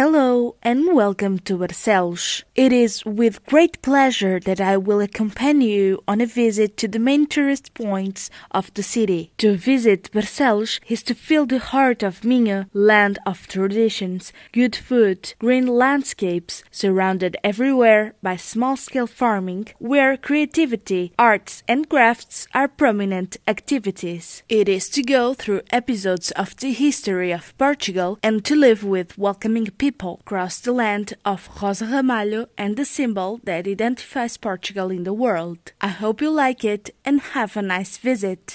Hello and welcome to Barcelos. It is with great pleasure that I will accompany you on a visit to the main tourist points of the city. To visit Barcelos is to feel the heart of Minho, land of traditions, good food, green landscapes, surrounded everywhere by small-scale farming, where creativity, arts and crafts are prominent activities. It is to go through episodes of the history of Portugal and to live with welcoming people, cross the land of Rosa Ramalho and the symbol that identifies Portugal in the world. I hope you like it and have a nice visit.